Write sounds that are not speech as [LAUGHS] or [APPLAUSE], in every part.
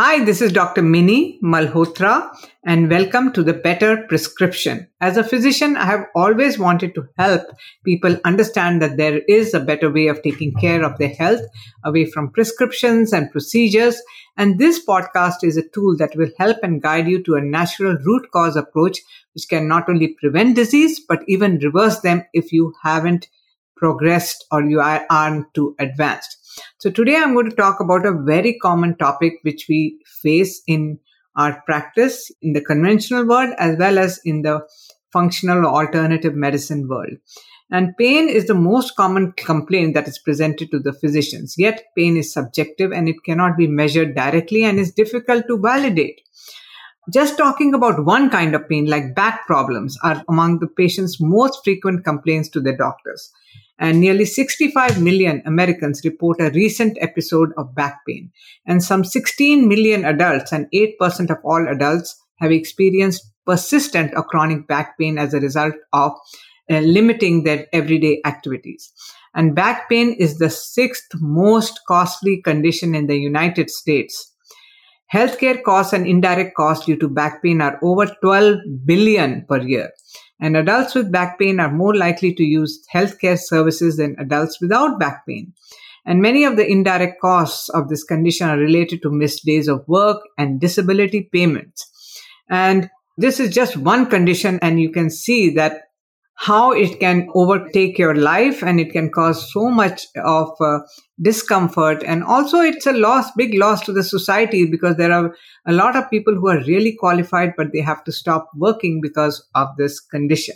Hi, this is Dr. Mini Malhotra and welcome to the Better Prescription. As a physician, I have always wanted to help people understand that there is a better way of taking care of their health away from prescriptions and procedures. And this podcast is a tool that will help and guide you to a natural root cause approach, which can not only prevent disease, but even reverse them if you haven't progressed or you aren't too advanced. So today I'm going to talk about a very common topic which we face in our practice in the conventional world as well as in the functional alternative medicine world. And pain is the most common complaint that is presented to the physicians. Yet pain is subjective and it cannot be measured directly and is difficult to validate. Just talking about one kind of pain, like back problems, are among the patient's most frequent complaints to their doctors and nearly 65 million Americans report a recent episode of back pain. And some 16 million adults and 8% of all adults have experienced persistent or chronic back pain as a result of uh, limiting their everyday activities. And back pain is the sixth most costly condition in the United States. Healthcare costs and indirect costs due to back pain are over 12 billion per year and adults with back pain are more likely to use healthcare services than adults without back pain. And many of the indirect costs of this condition are related to missed days of work and disability payments. And this is just one condition, and you can see that how it can overtake your life and it can cause so much of uh, discomfort. And also it's a loss big loss to the society because there are a lot of people who are really qualified but they have to stop working because of this condition.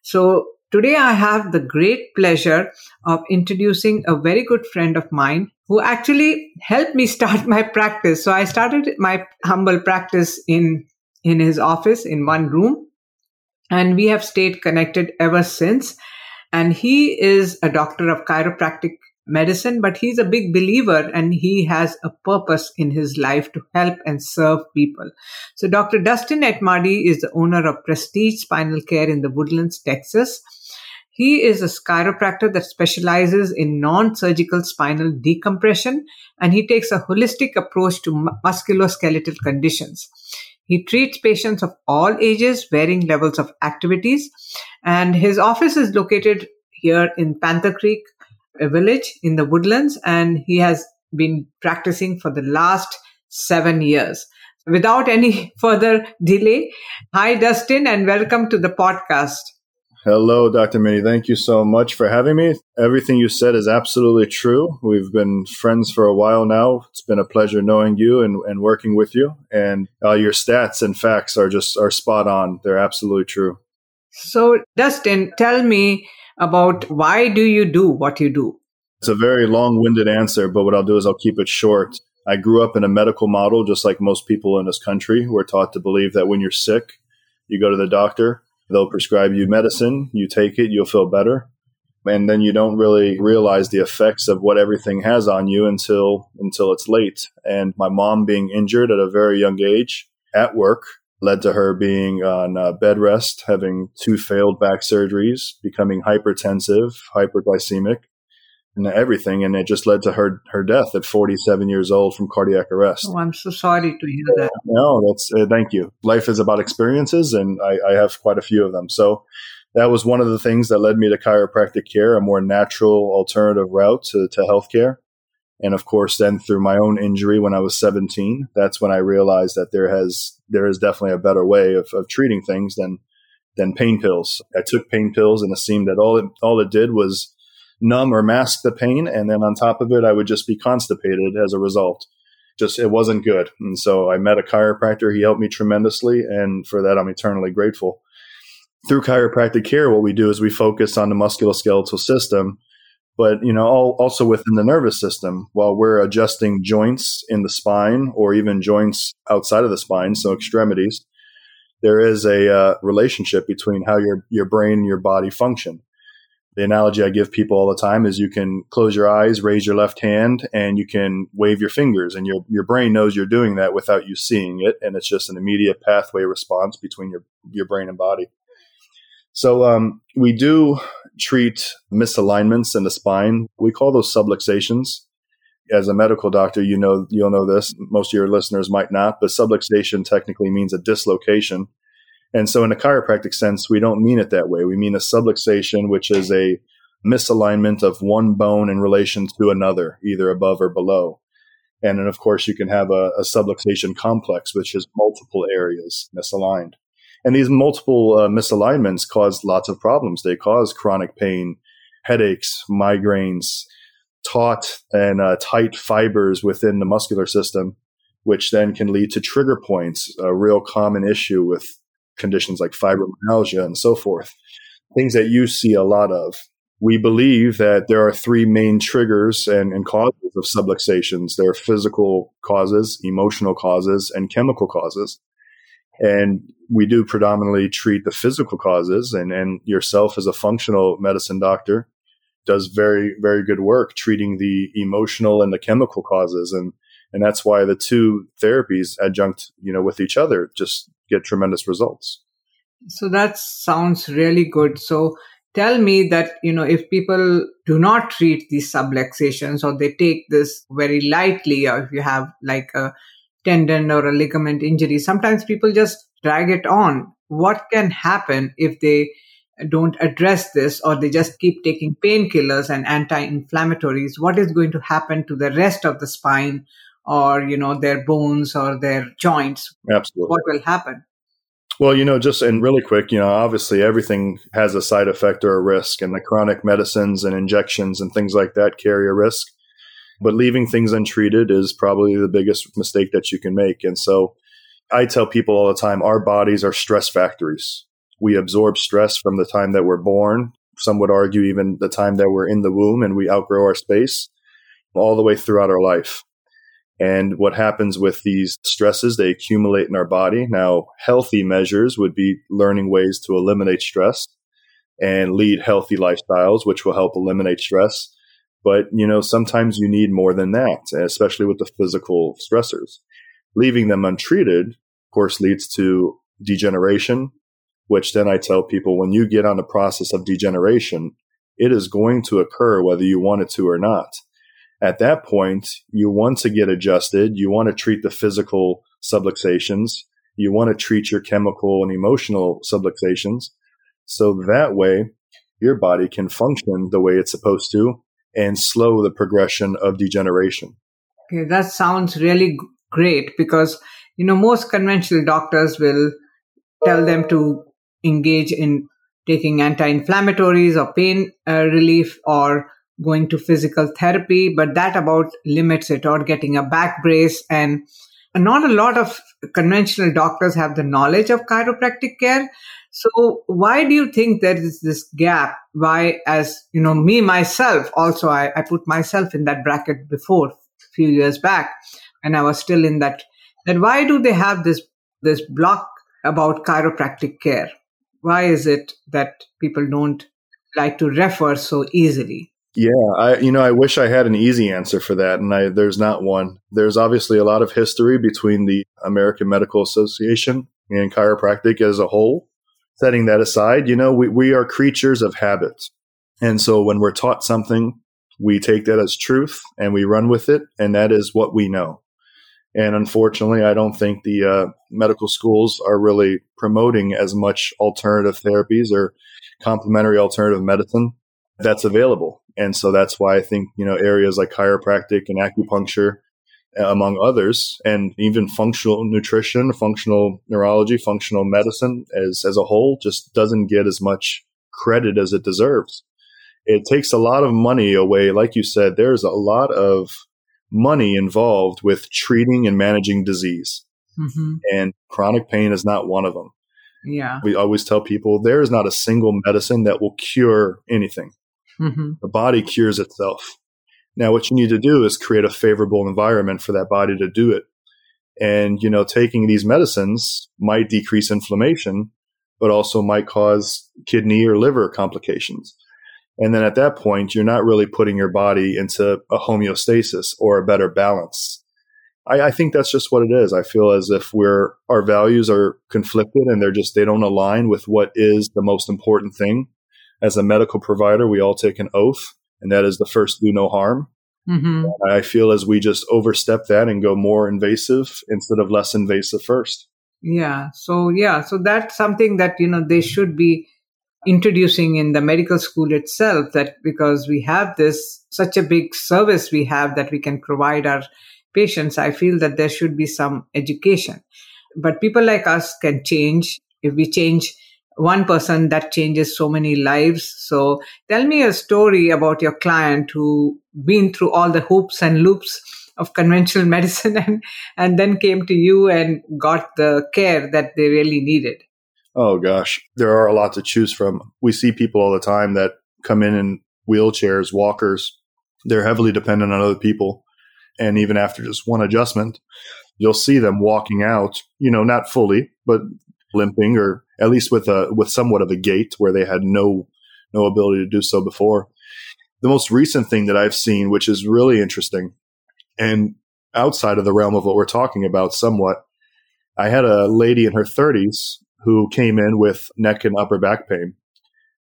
So today i have the great pleasure of introducing a very good friend of mine who actually helped me [LAUGHS] start my practice. So i started my humble practice in in his office in one room and we have stayed connected ever since. And he is a doctor of chiropractic medicine, but he's a big believer and he has a purpose in his life to help and serve people. So Dr. Dustin Etemadi is the owner of Prestige Spinal Care in the Woodlands, Texas. He is a chiropractor that specializes in non-surgical spinal decompression and he takes a holistic approach to musculoskeletal conditions. He treats patients of all ages, varying levels of activities, and his office is located here in Panther Creek, a village in the woodlands, and he has been practicing for the last seven years. Without any [LAUGHS] further delay, hi, Dustin, and welcome to the podcast. Hello, Dr. Mini. Thank you so much for having me. Everything you said is absolutely true. We've been friends for a while now. It's been a pleasure knowing you and, and working with you. And uh, your stats and facts are just are spot on. They're absolutely true. So, Dustin, tell me about why do you do what you do? It's a very long-winded answer, but what I'll do is I'll keep it short. I grew up in a medical model, just like most people in this country. We're taught to believe that when you're sick, you go to the doctor They'll prescribe you medicine, you take it, you'll feel better. And then you don't really realize the effects of what everything has on you until until it's late. And my mom being injured at a very young age at work led to her being on uh, bed rest, having two failed back surgeries, becoming hypertensive, hyperglycemic, and everything, and it just led to her her death at 47 years old from cardiac arrest. Oh, I'm so sorry to hear that. No, that's uh, thank you. Life is about experiences, and I, I, have quite a few of them. So that was one of the things that led me to chiropractic care, a more natural alternative route to, to healthcare. And of course, then through my own injury when I was 17, that's when I realized that there has there is definitely a better way of, of treating things than than pain pills. I took pain pills, and it seemed that all it all it did was numb or mask the pain. And then on top of it, I would just be constipated as a result. Just, it wasn't good. And so I met a chiropractor. He helped me tremendously. And for that, I'm eternally grateful. Through chiropractic care, what we do is we focus on the musculoskeletal system, but you know, all, also within the nervous system while we're adjusting joints in the spine or even joints outside of the spine, so extremities. There is a uh, relationship between how your your brain and your body function the analogy I give people all the time is you can close your eyes, raise your left hand, and you can wave your fingers, and your your brain knows you're doing that without you seeing it, and it's just an immediate pathway response between your your brain and body. So um, we do treat misalignments in the spine. We call those subluxations, as a medical doctor, you know, you'll know this. Most of your listeners might not, but subluxation technically means a dislocation. And so in a chiropractic sense, we don't mean it that way. We mean a subluxation, which is a misalignment of one bone in relation to another, either above or below. And then, of course, you can have a, a subluxation complex, which is multiple areas misaligned. And these multiple uh, misalignments cause lots of problems. They cause chronic pain, headaches, migraines, taut and uh, tight fibers within the muscular system, which then can lead to trigger points, a real common issue with conditions like fibromyalgia and so forth, things that you see a lot of. We believe that there are three main triggers and, and causes of subluxations. There are physical causes, emotional causes, and chemical causes. And we do predominantly treat the physical causes and, and yourself as a functional medicine doctor does very, very good work treating the emotional and the chemical causes. And, and that's why the two therapies adjunct, you know, with each other just get tremendous results. So that sounds really good. So tell me that, you know, if people do not treat these subluxations or they take this very lightly, or if you have like a tendon or a ligament injury, sometimes people just drag it on. What can happen if they don't address this or they just keep taking painkillers and anti-inflammatories what is going to happen to the rest of the spine or you know their bones or their joints absolutely. what will happen? Well you know just and really quick you know obviously everything has a side effect or a risk and the chronic medicines and injections and things like that carry a risk. But leaving things untreated is probably the biggest mistake that you can make. And so I tell people all the time our bodies are stress factories. We absorb stress from the time that we're born. Some would argue even the time that we're in the womb and we outgrow our space all the way throughout our life. And what happens with these stresses, they accumulate in our body. Now, healthy measures would be learning ways to eliminate stress and lead healthy lifestyles, which will help eliminate stress. But, you know, sometimes you need more than that, especially with the physical stressors. Leaving them untreated, of course, leads to degeneration, which then I tell people when you get on the process of degeneration, it is going to occur whether you want it to or not. At that point, you want to get adjusted. You want to treat the physical subluxations. You want to treat your chemical and emotional subluxations. So that way, your body can function the way it's supposed to and slow the progression of degeneration. Okay, that sounds really great because, you know, most conventional doctors will tell them to engage in taking anti-inflammatories or pain uh, relief or going to physical therapy, but that about limits it or getting a back brace. And not a lot of conventional doctors have the knowledge of chiropractic care. So why do you think there is this gap? Why, as you know, me myself, also I, I put myself in that bracket before a few years back and I was still in that, then why do they have this, this block about chiropractic care? why is it that people don't like to refer so easily? Yeah, I you know I wish I had an easy answer for that, and I, there's not one. There's obviously a lot of history between the American Medical Association and chiropractic as a whole. Setting that aside, you know we we are creatures of habit, and so when we're taught something, we take that as truth and we run with it, and that is what we know. And unfortunately, I don't think the uh, medical schools are really promoting as much alternative therapies or complementary alternative medicine that's available. And so that's why I think, you know, areas like chiropractic and acupuncture, among others, and even functional nutrition, functional neurology, functional medicine as, as a whole just doesn't get as much credit as it deserves. It takes a lot of money away. Like you said, there's a lot of money involved with treating and managing disease. Mm-hmm. And chronic pain is not one of them. Yeah. We always tell people there is not a single medicine that will cure anything. Mm-hmm. The body cures itself. Now, what you need to do is create a favorable environment for that body to do it. And, you know, taking these medicines might decrease inflammation, but also might cause kidney or liver complications. And then at that point, you're not really putting your body into a homeostasis or a better balance. I, I, think that's just what it is. I feel as if we're our values are conflicted and they're just they don't align with what is the most important thing. As a medical provider, we all take an oath, and that is the first do no harm. Mm-hmm. I feel as we just overstep that and go more invasive instead of less invasive first. Yeah. So, yeah. So that's something that, you know, they should be introducing in the medical school itself that because we have this such a big service we have that we can provide our patients, I feel that there should be some education. But people like us can change. If we change one person, that changes so many lives. So tell me a story about your client who been through all the hoops and loops of conventional [LAUGHS] medicine and, and then came to you and got the care that they really needed. Oh gosh, there are a lot to choose from. We see people all the time that come in in wheelchairs, walkers. They're heavily dependent on other people. And even after just one adjustment, you'll see them walking out, you know, not fully, but limping or at least with a with somewhat of a gait where they had no no ability to do so before. The most recent thing that I've seen, which is really interesting and outside of the realm of what we're talking about somewhat, I had a lady in her 30s who came in with neck and upper back pain.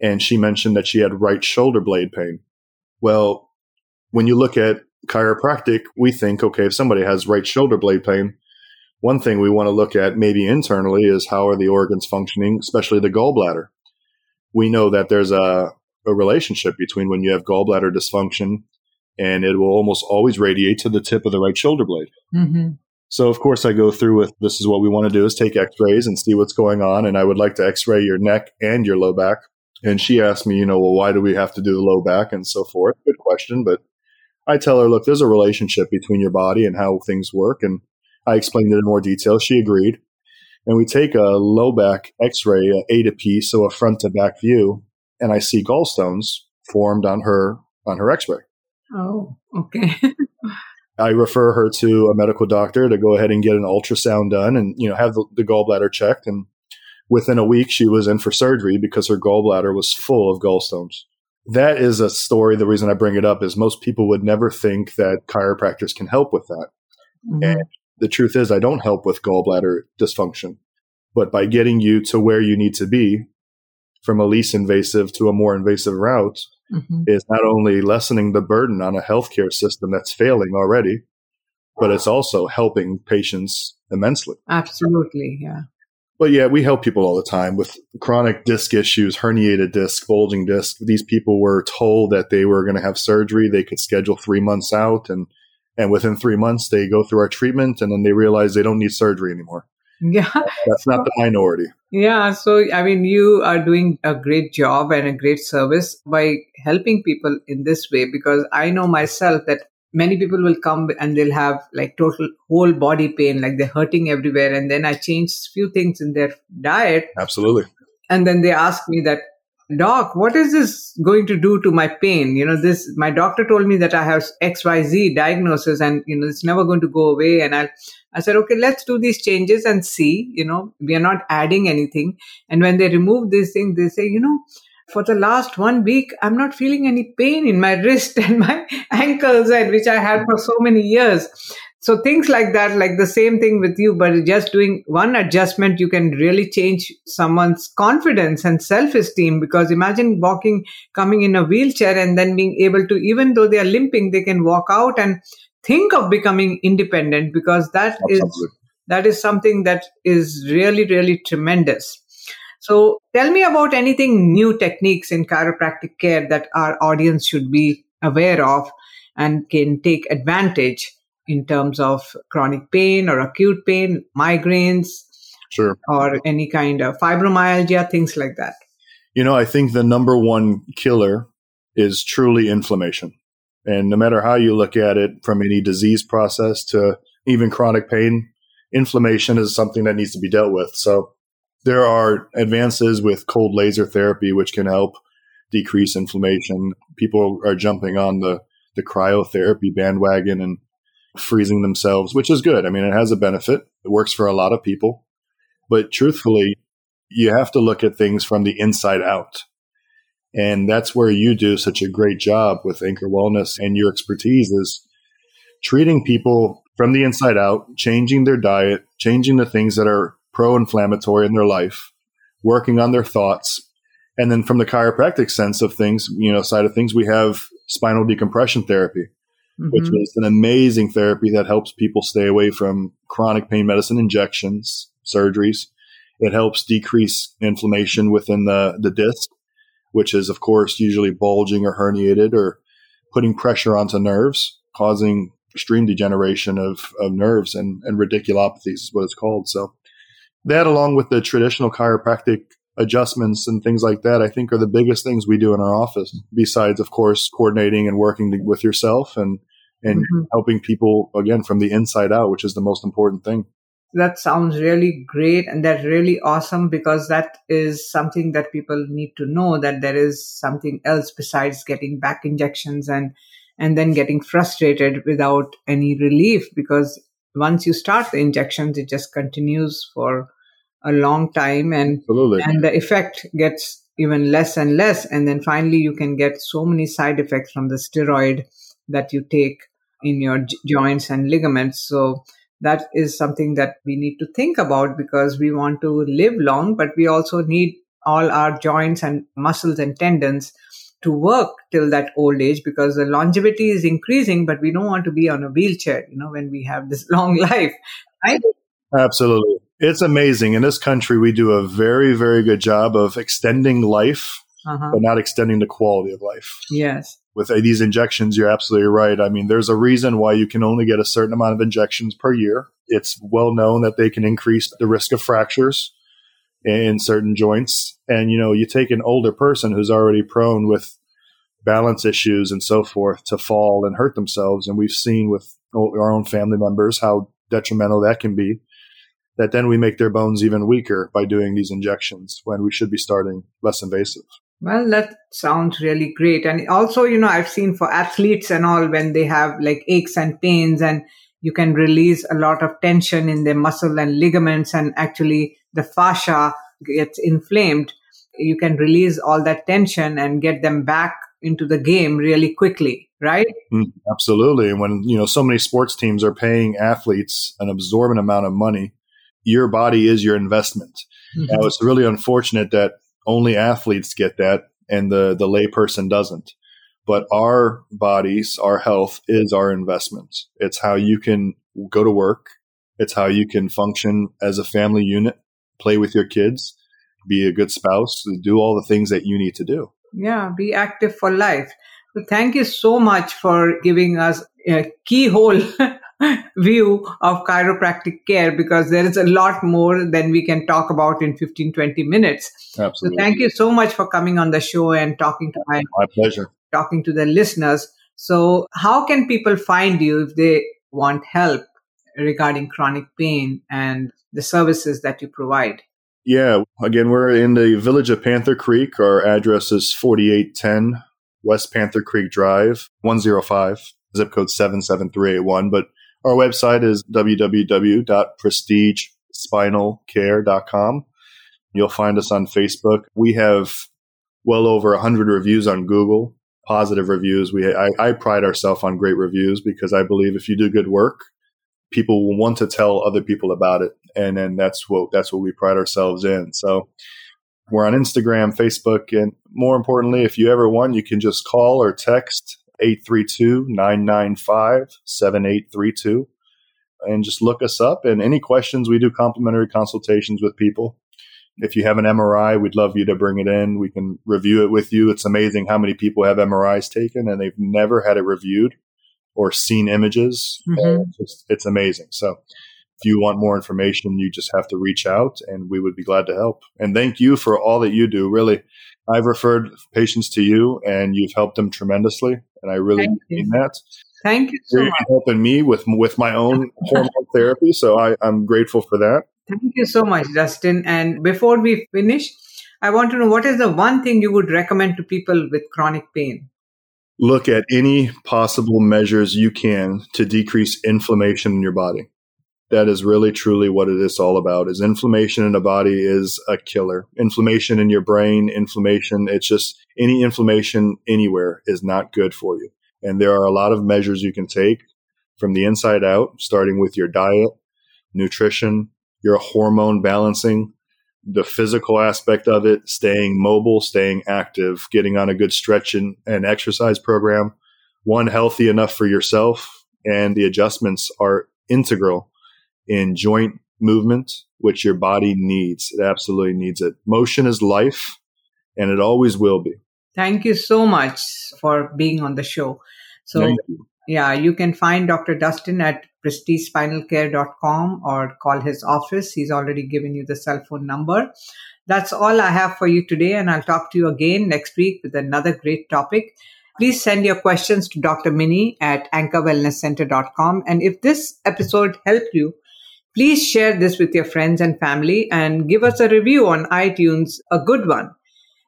And she mentioned that she had right shoulder blade pain. Well, when you look at chiropractic, we think, okay, if somebody has right shoulder blade pain, one thing we want to look at maybe internally is how are the organs functioning, especially the gallbladder. We know that there's a, a relationship between when you have gallbladder dysfunction and it will almost always radiate to the tip of the right shoulder blade. Mm-hmm. So of course I go through with this is what we want to do is take x-rays and see what's going on. And I would like to x-ray your neck and your low back. And she asked me, you know, well, why do we have to do the low back and so forth? Good question. But I tell her, look, there's a relationship between your body and how things work. And I explained it in more detail. She agreed. And we take a low back x-ray, a A to P, so a front to back view. And I see gallstones formed on her, on her x-ray. Oh, okay. [LAUGHS] I refer her to a medical doctor to go ahead and get an ultrasound done and, you know, have the, the gallbladder checked. And within a week, she was in for surgery because her gallbladder was full of gallstones. That is a story. The reason I bring it up is most people would never think that chiropractors can help with that. Mm-hmm. And the truth is, I don't help with gallbladder dysfunction. But by getting you to where you need to be from a least invasive to a more invasive route, mm-hmm. is not only lessening the burden on a healthcare system that's failing already, but it's also helping patients immensely. Absolutely, yeah. But yeah, we help people all the time with chronic disc issues, herniated disc, bulging disc. These people were told that they were going to have surgery. They could schedule three months out, and and within three months, they go through our treatment, and then they realize they don't need surgery anymore. Yeah. [LAUGHS] That's not the minority. Yeah. So, I mean, you are doing a great job and a great service by helping people in this way because I know myself that many people will come and they'll have like total whole body pain, like they're hurting everywhere. And then I change few things in their diet. Absolutely. And then they ask me that, doc, what is this going to do to my pain? You know, this, my doctor told me that I have XYZ diagnosis and, you know, it's never going to go away. And I'll, I said, okay, let's do these changes and see, you know, we are not adding anything. And when they remove this thing, they say, you know, for the last one week, I'm not feeling any pain in my [LAUGHS] wrist and my ankles, and which I had for so many years. So things like that, like the same thing with you, but just doing one adjustment, you can really change someone's confidence and self-esteem. Because imagine walking, coming in a wheelchair and then being able to, even though they are limping, they can walk out and think of becoming independent because that Absolutely. is that is something that is really really tremendous so tell me about anything new techniques in chiropractic care that our audience should be aware of and can take advantage in terms of chronic pain or acute pain migraines sure or any kind of fibromyalgia things like that you know i think the number one killer is truly inflammation and no matter how you look at it, from any disease process to even chronic pain, inflammation is something that needs to be dealt with. So there are advances with cold laser therapy, which can help decrease inflammation. People are jumping on the, the cryotherapy bandwagon and freezing themselves, which is good. I mean, it has a benefit. It works for a lot of people. But truthfully, you have to look at things from the inside out. And that's where you do such a great job with Anchor Wellness and your expertise is treating people from the inside out, changing their diet, changing the things that are pro inflammatory in their life, working on their thoughts. And then from the chiropractic sense of things, you know, side of things, we have spinal decompression therapy, mm-hmm. which is an amazing therapy that helps people stay away from chronic pain medicine injections, surgeries. It helps decrease inflammation within the, the disc, which is, of course, usually bulging or herniated or putting pressure onto nerves, causing extreme degeneration of, of nerves and, and radiculopathies is what it's called. So that along with the traditional chiropractic adjustments and things like that, I think are the biggest things we do in our office. Besides, of course, coordinating and working with yourself and and mm-hmm. helping people again from the inside out, which is the most important thing. That sounds really great and that's really awesome because that is something that people need to know that there is something else besides getting back injections and and then getting frustrated without any relief because once you start the injections it just continues for a long time and Absolutely. and the effect gets even less and less and then finally you can get so many side effects from the steroid that you take in your j- joints and ligaments so that is something that we need to think about because we want to live long but we also need all our joints and muscles and tendons to work till that old age because the longevity is increasing but we don't want to be on a wheelchair you know when we have this [LAUGHS] long life right absolutely it's amazing. In this country, we do a very, very good job of extending life, uh-huh. but not extending the quality of life. Yes. With these injections, you're absolutely right. I mean, there's a reason why you can only get a certain amount of injections per year. It's well known that they can increase the risk of fractures in certain joints. And, you know, you take an older person who's already prone with balance issues and so forth to fall and hurt themselves. And we've seen with our own family members how detrimental that can be that then we make their bones even weaker by doing these injections when we should be starting less invasive. Well, that sounds really great. And also, you know, I've seen for athletes and all when they have like aches and pains and you can release a lot of tension in their muscle and ligaments and actually the fascia gets inflamed. You can release all that tension and get them back into the game really quickly, right? Mm, absolutely. And when, you know, so many sports teams are paying athletes an absorbent amount of money your body is your investment. Mm-hmm. Now, it's really unfortunate that only athletes get that and the, the layperson doesn't. But our bodies, our health is our investment. It's how you can go to work. It's how you can function as a family unit, play with your kids, be a good spouse, do all the things that you need to do. Yeah, be active for life. Thank you so much for giving us a keyhole [LAUGHS] [LAUGHS] view of chiropractic care because there is a lot more than we can talk about in 15 20 minutes. Absolutely. so thank you so much for coming on the show and talking to my, my pleasure. talking to the listeners. So how can people find you if they want help regarding chronic pain and the services that you provide? Yeah again we're in the village of panther creek. Our address is 4810 west panther creek drive 105 zip code 77381 but our website is www.prestigespinalcare.com. You'll find us on Facebook. We have well over 100 reviews on Google, positive reviews. We I, I pride ourselves on great reviews because I believe if you do good work, people will want to tell other people about it, and then that's what that's what we pride ourselves in. So we're on Instagram, Facebook, and more importantly, if you ever want, you can just call or text 832 995 7832. And just look us up. And any questions, we do complimentary consultations with people. If you have an MRI, we'd love you to bring it in. We can review it with you. It's amazing how many people have MRIs taken and they've never had it reviewed or seen images. Mm-hmm. It's, just, it's amazing. So if you want more information, you just have to reach out and we would be glad to help. And thank you for all that you do. Really, I've referred patients to you and you've helped them tremendously. And I really thank mean you. that. Thank you so You're helping me with with my own hormone therapy. So I, I'm grateful for that. Thank you so much, Dustin. And before we finish, I want to know what is the one thing you would recommend to people with chronic pain? Look at any possible measures you can to decrease inflammation in your body that is really truly what it is all about is inflammation in the body is a killer. Inflammation in your brain inflammation it's just any inflammation anywhere is not good for you. And there are a lot of measures you can take from the inside out starting with your diet nutrition your hormone balancing the physical aspect of it staying mobile staying active getting on a good stretch and, and exercise program one healthy enough for yourself, and the adjustments are integral in joint movement, which your body needs. It absolutely needs it. Motion is life, and it always will be. Thank you so much for being on the show. So, you. yeah, you can find Dr. Dustin at prestigespinalcare.com or call his office. He's already given you the cell phone number. That's all I have for you today, and I'll talk to you again next week with another great topic. Please send your questions to Dr. Mini at anchorwellnesscenter.com. And if this episode helped you, please share this with your friends and family and give us a review on iTunes, a good one.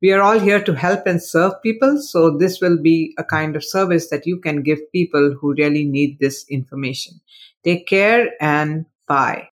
We are all here to help and serve people, so this will be a kind of service that you can give people who really need this information. Take care and bye.